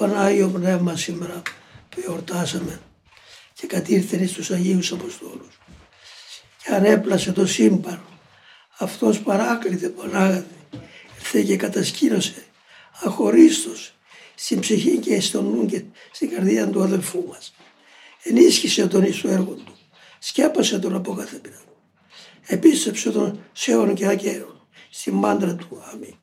τον Άγιο Πνεύμα σήμερα που εορτάσαμε και κατήρθεν στους Αγίους Αποστόλους και ανέπλασε το σύμπαν αυτός παράκλητε πονάγατε ήρθε και κατασκήνωσε αχωρίστος στην ψυχή και στον νου και στην καρδία του αδελφού μας. Ενίσχυσε τον εις το έργο του, σκέπασε τον από κάθε πειρά. Επίστεψε τον σέων και ακαίων, στην μάντρα του. Αμήν.